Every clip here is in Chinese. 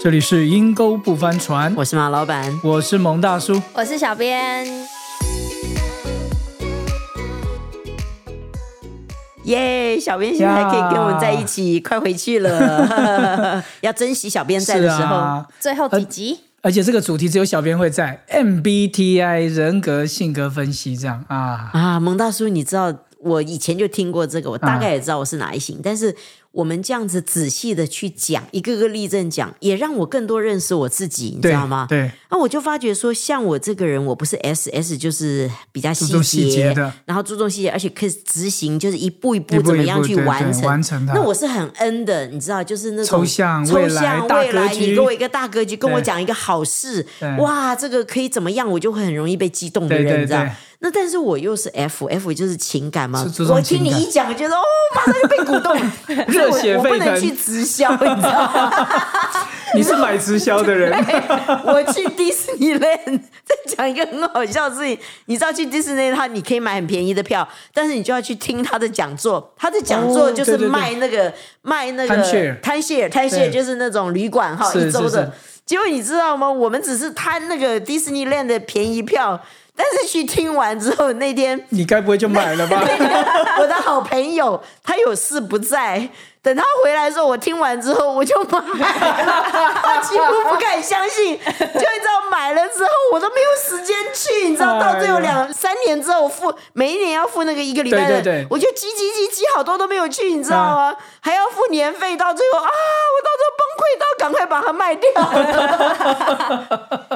这里是阴沟不翻船，我是马老板，我是蒙大叔。我是小编，耶！小编现在还可以跟我们在一起，快回去了，要珍惜小编在的时候。啊，最后几集，而且这个主题只有小编会在。MBTI 人格性格分析这样。啊。啊，蒙大叔，你知道我以前就听过这个，我大概也知道我是哪一型，但是我们这样子仔细的去讲，一个个例证讲，也让我更多认识我自己，你知道吗？对，那我就发觉说，像我这个人，我不是 S S，就是比较细节的。然后注重细节，而且可以执行，就是一步一一步步怎么样去完成。完成它。那我是很 N 的，你知道，就是那种抽象抽未来大象未来，你给我一个大格局，跟我对。讲一个好事，哇，这个可以怎么样，我就会很容易被激动的人，对对你知道？对。那但是我又是 F，F 就是情感嘛我听你一讲，我觉得哦，马上就被鼓动，热血我我不能去直销，你知道吗？你是买直销的人，我去迪士尼 land，再讲一个很好笑的事情。你知道去迪士尼，他你可以买很便宜的票，但是你就要去听他的讲座。他的讲座就是卖那个、卖那个摊 share 摊 share 就是那种旅馆哈一周的是是。结果你知道吗？我们只是贪那个迪士尼 land 的便宜票，但是去听完之后，那天你该不会就买了吧？我的好朋友他有事不在，等他回来的时候，我听完之后我就买了，他几乎不敢相信，就你知道买了之后我都没有时间去，你知道到最后两三年之后我付每一年要付那个一个礼拜的，对对对。我就积积积积好多都没有去，你知道吗？还要付年费，到最后啊，我到时候崩溃到赶快把它卖掉，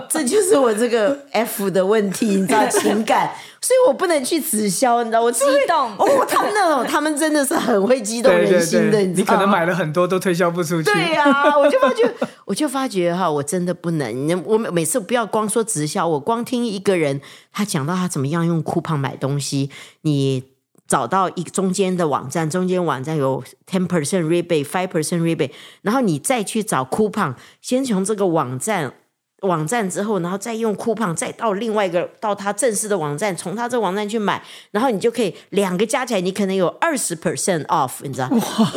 这就是我这个 F 的问题，你知道情感，所以我不能去直销，你知道我激动哦，他们那种他们真的是很会激动人心的，对，你知道吗你可能买了很多都推销不出去。对呀、我就发觉，我就发觉哈，我真的不能。我每次不要光说直销，我光听一个人他讲到他怎么样用 coupon 买东西，你找到一个中间的网站，中间网站有 ten percent rebate、five percent rebate，然后你再去找 coupon，先从这个网站。网站之后，然后再用 coupon 再到另外一个到他正式的网站，从他这个网站去买，然后你就可以两个加起来，你可能有二十 percent off，你知道？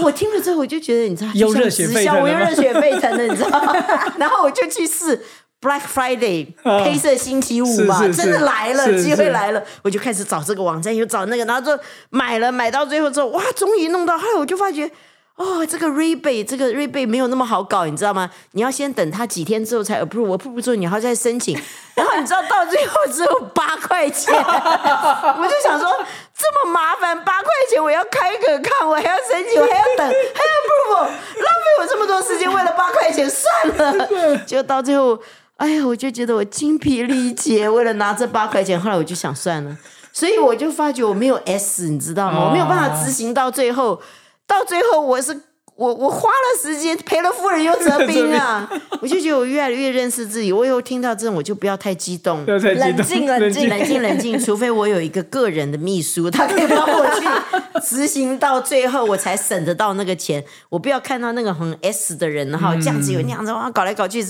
我听了之后，我就觉得你知道，就像又热血，沸腾了又热血沸腾了，你知道？然后我就去试 Black Friday 黑色星期五嘛，是是是真的来了，是机会来了，我就开始找这个网站，又找那个，然后就买了，买到最后之后，哇，终于弄到，后来我就发觉。哦，这个 rebate 这个 rebate 没有那么好搞，你知道吗？你要先等他几天之后才 approve，approve 之后你还要再申请，然后你知道到最后只有八块钱，我就想说这么麻烦，八块钱我要开个看，我还要申请，我还要等，还要 approve，浪费我这么多时间，为了八块钱算了，就到最后，哎呀，我就觉得我精疲力竭，为了拿这八块钱，后来我就想算了，所以我就发觉我没有 S，你知道吗？我没有办法执行到最后。到最后我是我我花了时间赔了夫人又折兵啊！我就觉得我越来越认识自己。我以后听到这种我就不要太激动冷静 冷静冷静冷静，除非我有一个个人的秘书，他可以帮我去执行到最后，我才省得到那个钱。我不要看到那个很 S 的人，然后这样子有那样子哇搞来搞去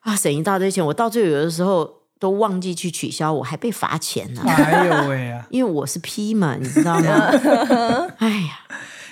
啊，省一大堆钱。我到最后有的时候都忘记去取消，我还被罚钱呢、哎呦喂啊！因为我是 P 嘛，你知道吗？哎呀。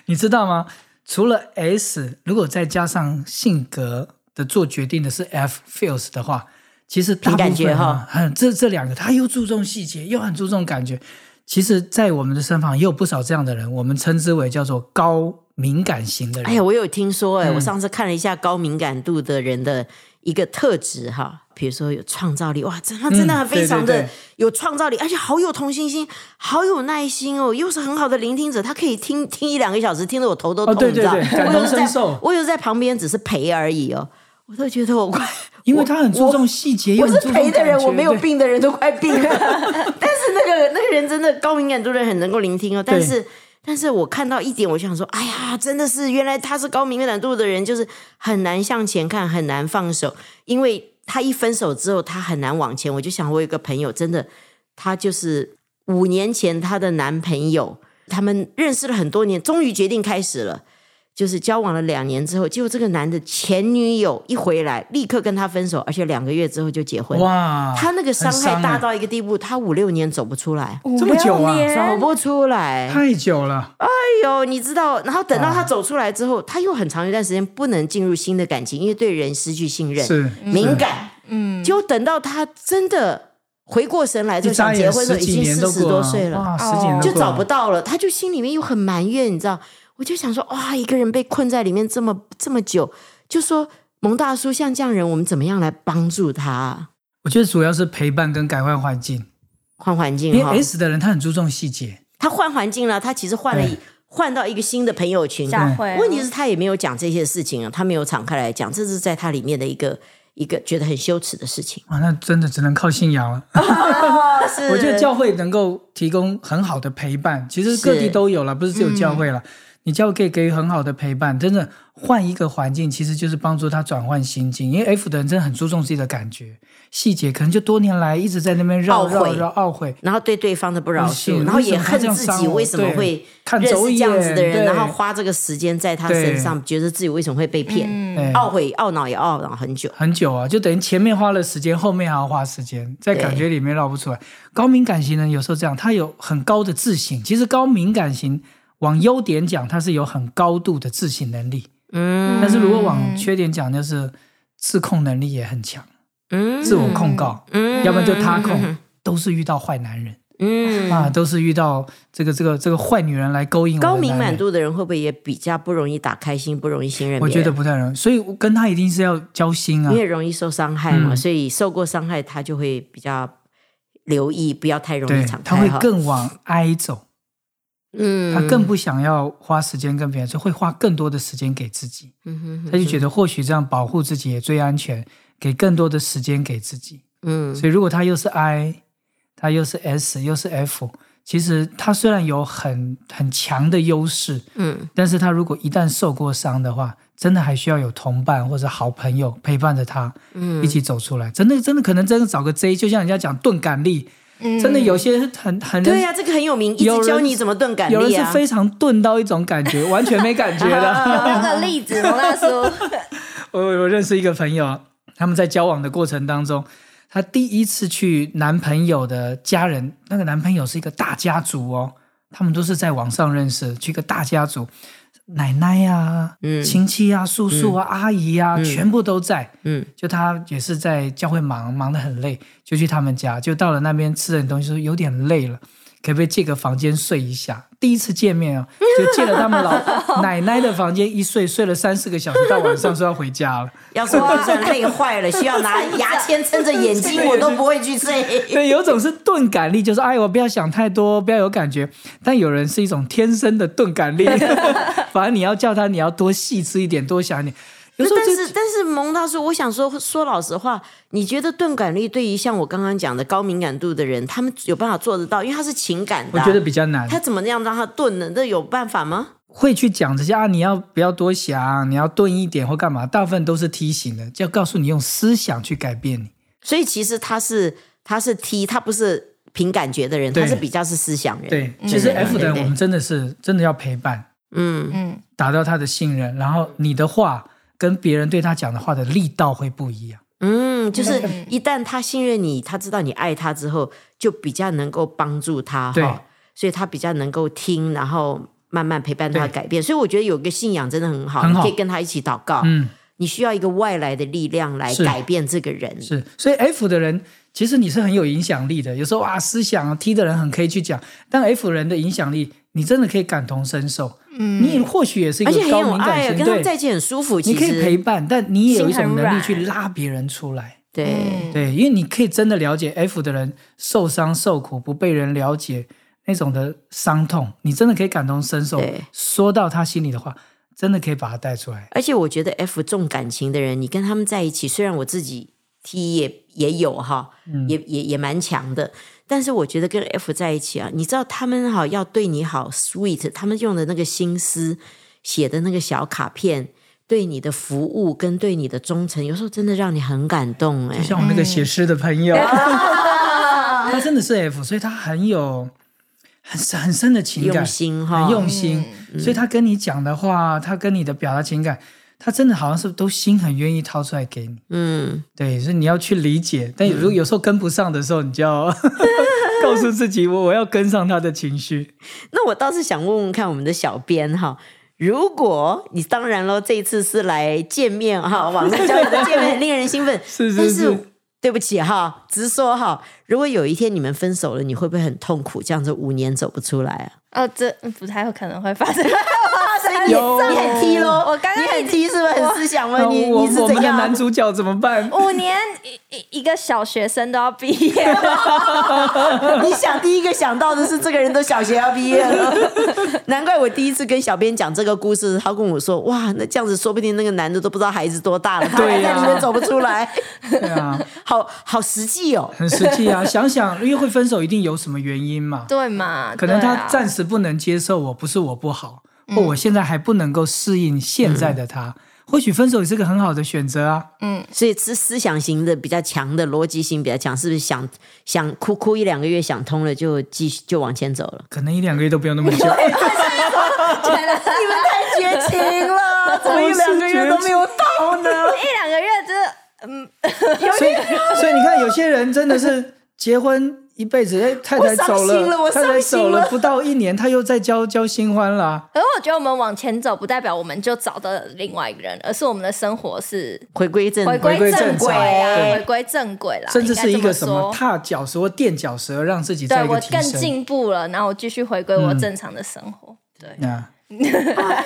你知道吗？除了 S，如果再加上性格的做决定的是 F feels 的话，其实大部分凭感觉哈这这两个他又注重细节，又很注重感觉。其实，在我们的身旁也有不少这样的人，我们称之为叫做高敏感型的人。哎呀，我有听说哎、嗯我上次看了一下高敏感度的人的一个特质哈，比如说有创造力，哇，真他真的非常的有创造力，而且好有同情心，好有耐心哦，又是很好的聆听者，他可以听听一两个小时，听得我头都痛，哦对对你知道？对感同我有时在身受我有时在旁边只是陪而已哦，我都觉得我快，因为他很注重细节，又我是陪的人，我没有病的人都快病了。但是那个那个人真的高敏感度的人很能够聆听哦，但是。但是我看到一点，我就想说，哎呀，真的是，原来他是高敏感度的人，就是很难向前看，很难放手，因为他一分手之后，他很难往前。我就想，我有个朋友，真的，他就是五年前她的男朋友，他们认识了很多年，终于决定开始了。就是交往了两年之后，结果这个男的前女友一回来，立刻跟他分手，而且两个月之后就结婚。哇，他那个伤害大到一个地步，他五六年走不出来，这么久啊五六年走不出来。太久了，哎呦，你知道，然后等到他走出来之后，他又很长一段时间不能进入新的感情，因为对人失去信任，是敏感。嗯，就等到他真的回过神来之后，一眨眼想结婚的时候，已经四十多岁了，哇，十几年都就找不到了。他就心里面又很埋怨，你知道？我就想说，哇，一个人被困在里面这么这么久，就说蒙大叔像这样人，我们怎么样来帮助他？我觉得主要是陪伴跟改换环境，换环因境因为？S 的人他很注重细节，他换环境了，他其实换了换到一个新的朋友群，教会啊问题是，他也没有讲这些事情啊，他没有敞开来讲，这是在他里面的一个一个觉得很羞耻的事情。啊，那真的只能靠信仰。了。是。我觉得教会能够提供很好的陪伴，其实各地都有了，不是只有教会了。你教会可以给予很好的陪伴，真的换一个环境，其实就是帮助他转换心境。因为 F 的人真的很注重自己的感觉细节，可能就多年来一直在那边绕懊悔绕绕懊悔，然后对对方的不饶恕，然后也恨自己为什么对会看认识这样子的人，然后花这个时间在他身上，觉得自己为什么会被骗，对懊悔、懊恼也懊恼很久。很久啊，就等于前面花了时间，后面还要花时间，在感觉里面绕不出来。高敏感型人有时候这样，他有很高的自省。其实高敏感型往优点讲，他是有很高度的自省能力，嗯。但是如果往缺点讲，就是自控能力也很强，嗯。自我控告，嗯。要不然就他控，都是遇到坏男人、嗯，啊，都是遇到这个这个这个坏女人来勾引我高敏感度的人会不会也比较不容易打开心，不容易信任我觉？得不太容易，所以我跟他一定是要交心啊。因。为容易受伤害嘛，嗯。所以受过伤害，他就会比较留意，不要太容易对敞，他会。更往 I 走。嗯他更不想要花时间跟别人，就会花更多的时间给自己。嗯哼他就觉得或许这样保护自己也最安全，给更多的时间给自己。嗯所以如果他又是 I，他又是 S，又是 F，其实他虽然有很很强的优势，嗯但是他如果一旦受过伤的话，真的还需要有同伴或者好朋友陪伴着他嗯一起走出来。真的真的可能真的找个 J，就像人家讲钝感力，真的有些很很对呀、这个很有名，一直教你怎么钝感有人是。非常钝到一种感觉，完全没感觉的。有个例子，我大叔，我我认识一个朋友，他们在交往的过程当中，他第一次去男朋友的家人，那个男朋友是一个大家族哦，他们都是在网上认识，去一个大家族，奶奶啊、嗯。亲戚啊、叔叔啊、阿姨啊，全部都在。嗯。就他也是在教会忙，忙得很累，就去他们家，就到了那边吃点东西，说有点累了，可不可以借个房间睡一下？第一次见面啊，就借了他们老 奶奶的房间一睡，睡了三四个小时，到晚上说要回家了。要是我就算累坏了，需要拿牙签撑着眼睛，我都不会去睡。对，有种是钝感力，就是哎，我不要想太多，不要有感觉。但有人是一种天生的钝感力，反而你要叫他，你要多细致一点，多想一点。有时候但是但是蒙大叔，我想说说老实话，你觉得钝感力对于像我刚刚讲的高敏感度的人，他们有办法做得到？因为他是情感的啊、我觉得比较难。他怎么样让他钝呢？那有办法吗？会去讲这些啊，你要不要多想，你要钝一点或干嘛？大部分都是梯形的，就要告诉你用思想去改变你。所以其实他是他是 T，他不是凭感觉的人，他是比较是思想人。对，其实 F 的人，我们真的是真的要陪伴，嗯嗯，达到他的信任，然后你的话跟别人对他讲的话的力道会不一样。嗯，就是一旦他信任你，他知道你爱他之后，就比较能够帮助他对哈，所以他比较能够听，然后慢慢陪伴他改变。所以我觉得有个信仰真的很好，很好你可以跟他一起祷告。嗯，你需要一个外来的力量来改变这个人。是，所以 F 的人其实你是很有影响力的。有时候啊，思想 T 的人很可以去讲，但 F 人的影响力，你真的可以感同身受。嗯，你或许也是一个高敏感型，对跟他们在，一起很舒服。你可以陪伴，但你也有一种能力去拉别人出来。对，对，因为你可以真的了解 F 的人受伤受苦不被人了解那种的伤痛，你真的可以感同身受对，说到他心里的话，真的可以把他带出来。而且我觉得 F 重感情的人，你跟他们在一起，虽然我自己 T 也也有哈，嗯也也也蛮强的，但是我觉得跟 F 在一起啊，你知道他们哈要对你好 sweet，他们用的那个心思写的那个小卡片。对你的服务跟对你的忠诚，有时候真的让你很感动哎、就像我那个写诗的朋友，他真的是 F，所以他很有很深很深的情感，用心哈很用心。所以他跟你讲的话，他跟你的表达情感，他真的好像是都心很愿意掏出来给你。嗯，对，所以你要去理解，但如果有时候跟不上的时候，你就要 告诉自己，我我要跟上他的情绪。那我倒是想问问看我们的小编哈。如果你当然了，这一次是来见面哈，网上交友的见面很令人兴奋，是是但是对不起哈，直说哈，如果有一天你们分手了，你会不会很痛苦？这样子五年走不出来啊？哦，这不太有可能会发生。你有你很 T 咯，我刚刚你很 T 是不是很思想问你你是我们的怎样？男主角怎么办？五年一一一个小学生都要毕业了，你想第一个想到的是这个人都小学要毕业了，难怪我第一次跟小编讲这个故事，他跟我说：“哇，那这样子说不定那个男的都不知道孩子多大了，他还对呀在里面走不出来，对啊，好好实际哦。很实际啊。想想，因为会分手，一定有什么原因嘛？对嘛？可能他对啊暂时不能接受我，不是我不好，或我现在还不能够适应现在的他。或许分手也是个很好的选择啊。嗯所以是思想型的比较强的，逻辑性比较强，是不是想想哭哭一两个月想通了就继续就往前走了？可能一两个月都不用那么久。你们太绝情了，怎么一两个月都没有到呢？一两个月，真的，嗯，所以，所以你看，有些人真的是结婚一辈子，哎，太太走了太太走了，不到一年，他又在交交新欢啦。可是我觉得我们往前走，不代表我们就找到了另外一个人，而是我们的生活是回归正回归归正正轨。啊，回归正轨啦，甚至是一个什么踏脚石或垫脚石，让自己在对我更。进步了，然后我继续回归我正常的生活。对，啊，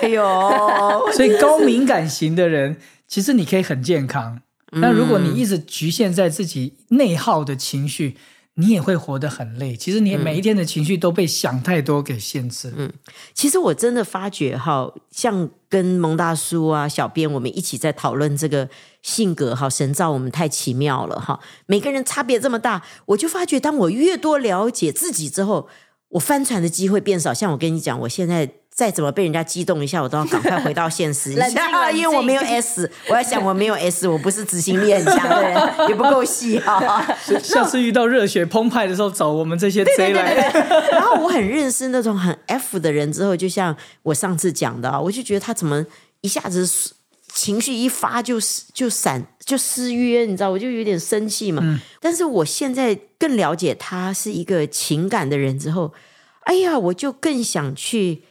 哎呦，所以高敏感型的人，其实你可以很健康。那如果你一直局限在自己内耗的情绪，你也会活得很累。其实你每一天的情绪都被想太多给限制。嗯，其实我真的发觉哈，像跟蒙大叔啊、小编我们一起在讨论这个性格哈，神造我们太奇妙了哈，每个人差别这么大，我就发觉当我越多了解自己之后，我翻船的机会变少。像我跟你讲，我现在。再怎么被人家激动一下，我都要赶快回到现实一 冷静下，冷静因为我没有 S，我要想我没有 S，我不是执行力很强的人，也不够细哈。下次遇到热血澎湃的时候，找我们这些贼来。然后我很认识那种很 F 的人之后，就像我上次讲的啊，我就觉得他怎么一下子情绪一发就就闪就失约，你知道，我就有点生气嘛。但是我现在更了解他是一个情感的人之后，哎呀，我就更想去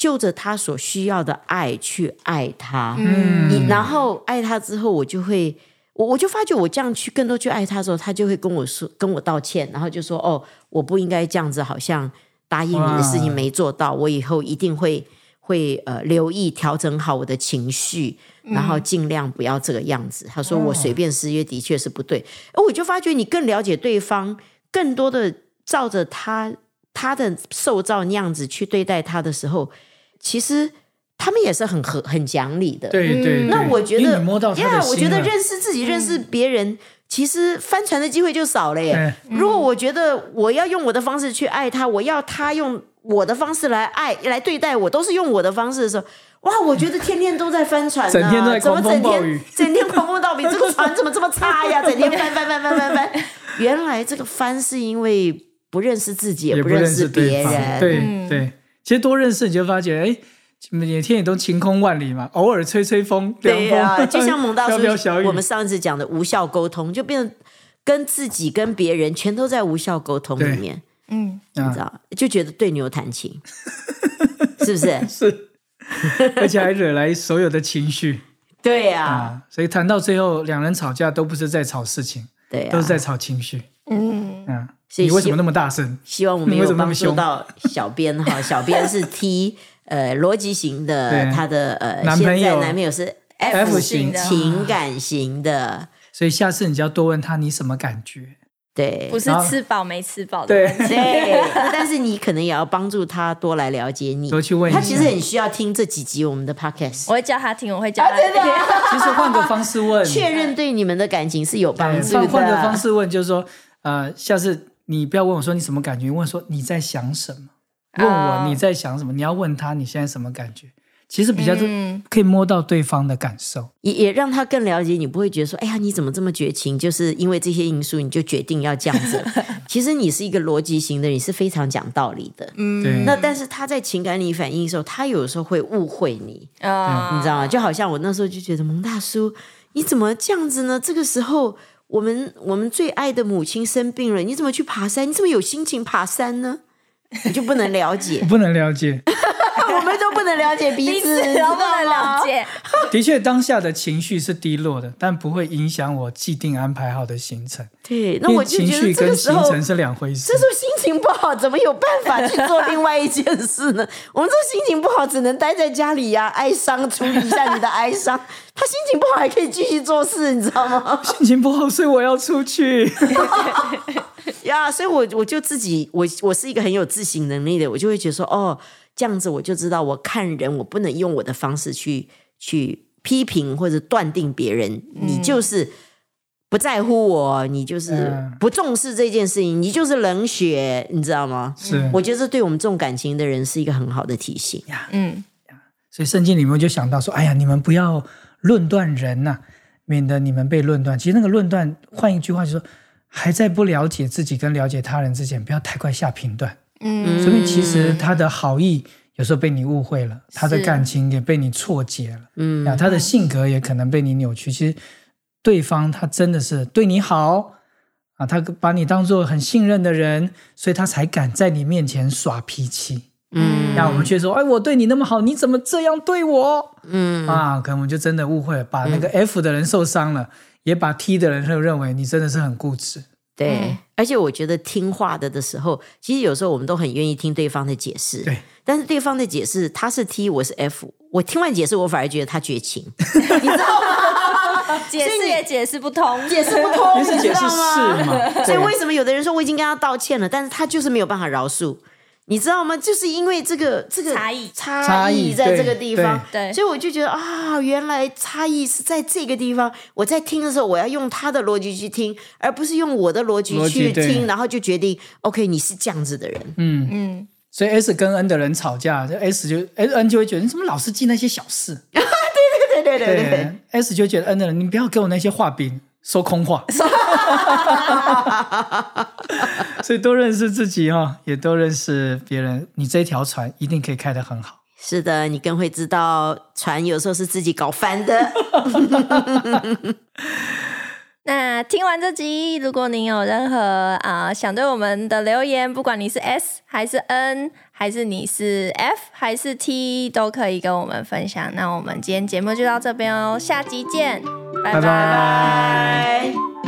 就着他所需要的爱去爱他。嗯然后爱他之后，我就会，我我就发觉我这样去更多去爱他的时候，他就会跟我说，跟我道歉，然后就说，哦，我不应该这样子，好像答应你的事情没做到，我以后一定会会呃留意调整好我的情绪，然后尽量不要这个样子。他说我随便失约的确是不对，而我就发觉你更了解对方，更多的照着他他的受造那样子去对待他的时候，其实他们也是很和很讲理的。对对对，那我觉因为得，你摸到他的呀我觉得认识自己、认识别人，其实翻船的机会就少了耶。哎如果我觉得我要用我的方式去爱他，我要他用我的方式来爱、来对待我，都是用我的方式的时候，哇，我觉得天天都在翻船、啊，整天都在怎么狂风整天暴雨整天狂风暴雨，这个船怎么这么差呀？整天翻翻翻翻翻翻，原来这个翻是因为不认识自己，也不也认识别。人。对嗯对，其实多认识你就发觉，哎，每天也都晴空万里嘛，偶尔吹吹风，凉对风，呀、就像蒙大叔 飘飘，我们上次讲的无效沟通，就变成跟自己、跟别人全都在无效沟通里面，嗯，啊。你知道？就觉得对牛弹琴，是不是？是，而且还惹来所有的情绪。对呀、啊，所以谈到最后，两人吵架都不是在吵事情，对呀、都是在吵情绪。嗯，嗯，所以你为什么那么大声？希望我们你为什有帮助到小编哈，小编是 T 呃逻辑型的，对他的呃男朋友现在男朋友是 F 型型的情感型的，所以下次你就要多问他你什么感觉。对不是吃饱没吃饱的对问题。对，但是你可能也要帮助他多来了解你，多去问一下他其实很需要听这几集我们的 podcast。我会叫他听，我会叫他听。其实换个方式问，确认对你们的感情是有帮助的。换换个方式问，就是说，呃，下次你不要问我说你什么感觉，问说你在想什么。问我哦你在想什么，你要问他你现在什么感觉。其实比较是可以摸到对方的感受。也也让他更了解你，不会觉得说，哎呀，你怎么这么绝情？就是因为这些因素，你就决定要这样子。其实你是一个逻辑型的，你是非常讲道理的。嗯那但是他在情感里反应的时候，他有时候会误会你，啊，你知道吗？就好像我那时候就觉得蒙大叔，你怎么这样子呢？这个时候，我们我们最爱的母亲生病了，你怎么去爬山？你怎么有心情爬山呢？你就不能了解，不能了解，我们都不能了解彼彼此，都不能吗了？解，的确当下的情绪是低落的，但不会影响我既定安排好的行程。对，那我就觉得情绪跟这个时候。行程是两回事这。时候心情不好，怎么有办法去做另外一件事呢？我们这心情不好，只能待在家里呀、哀伤，处理一下你的哀伤。他心情不好还可以继续做事，你知道吗？心情不好，所以我要出去。呀，所以我我就自己，我我是一个很有自省能力的，我就会觉得说，哦，这样子我就知道，我看人我不能用我的方式去去批评或者断定别人，你就是不在乎我，你就是嗯不重视这件事情，你就是冷血，你知道吗？是，我觉得这对我们重感情的人是一个很好的提醒呀。嗯，所以圣经里面就想到说：“哎呀，你们不要论断人呐、免得你们被论断。”其实那个论断，换一句话就是说，还在不了解自己跟了解他人之前，不要太快下评断。嗯，说明其实他的好意有时候被你误会了，他的感情也被你错解了，嗯啊，他的性格也可能被你扭曲。其实对方他真的是对你好啊，他把你当做很信任的人，所以他才敢在你面前耍脾气。嗯那我们却说，哎，我对你那么好，你怎么这样对我？嗯啊，可能我们就真的误会了，把那个 F 的人受伤了，也把 T 的人就认为你真的是很固执。对，而且我觉得听话的的时候，其实有时候我们都很愿意听对方的解释。对，但是对方的解释他是 T，我是 F，我听完解释，我反而觉得他绝情，你知道吗？解释也解释不通，解释不通，你是解释你知道吗是嘛？所以为什么有的人说我已经跟他道歉了，但是他就是没有办法饶恕？你知道吗？就是因为这个这个差异差差异在这个地方，对对所以我就觉得啊，原来差异是在这个地方。我在听的时候，我要用他的逻辑去听，而不是用我的逻辑去听，然后就决定 OK，你是这样子的人。嗯，嗯，所以 S 跟 N 的人吵架，这 S 就 S N 就会觉得你怎么老是记那些小事？对对对对对，对，S 就觉得 N 的人，你不要给我那些画饼，说空话。所以多认识自己哈、也多认识别人，你这条船一定可以开得很好。是的，你更会知道船有时候是自己搞翻的。那听完这集，如果您有任何啊、想对我们的留言，不管你是 S 还是 N，还是你是 F 还是 T，都可以跟我们分享。那我们今天节目就到这边哦，下集见，拜拜拜拜。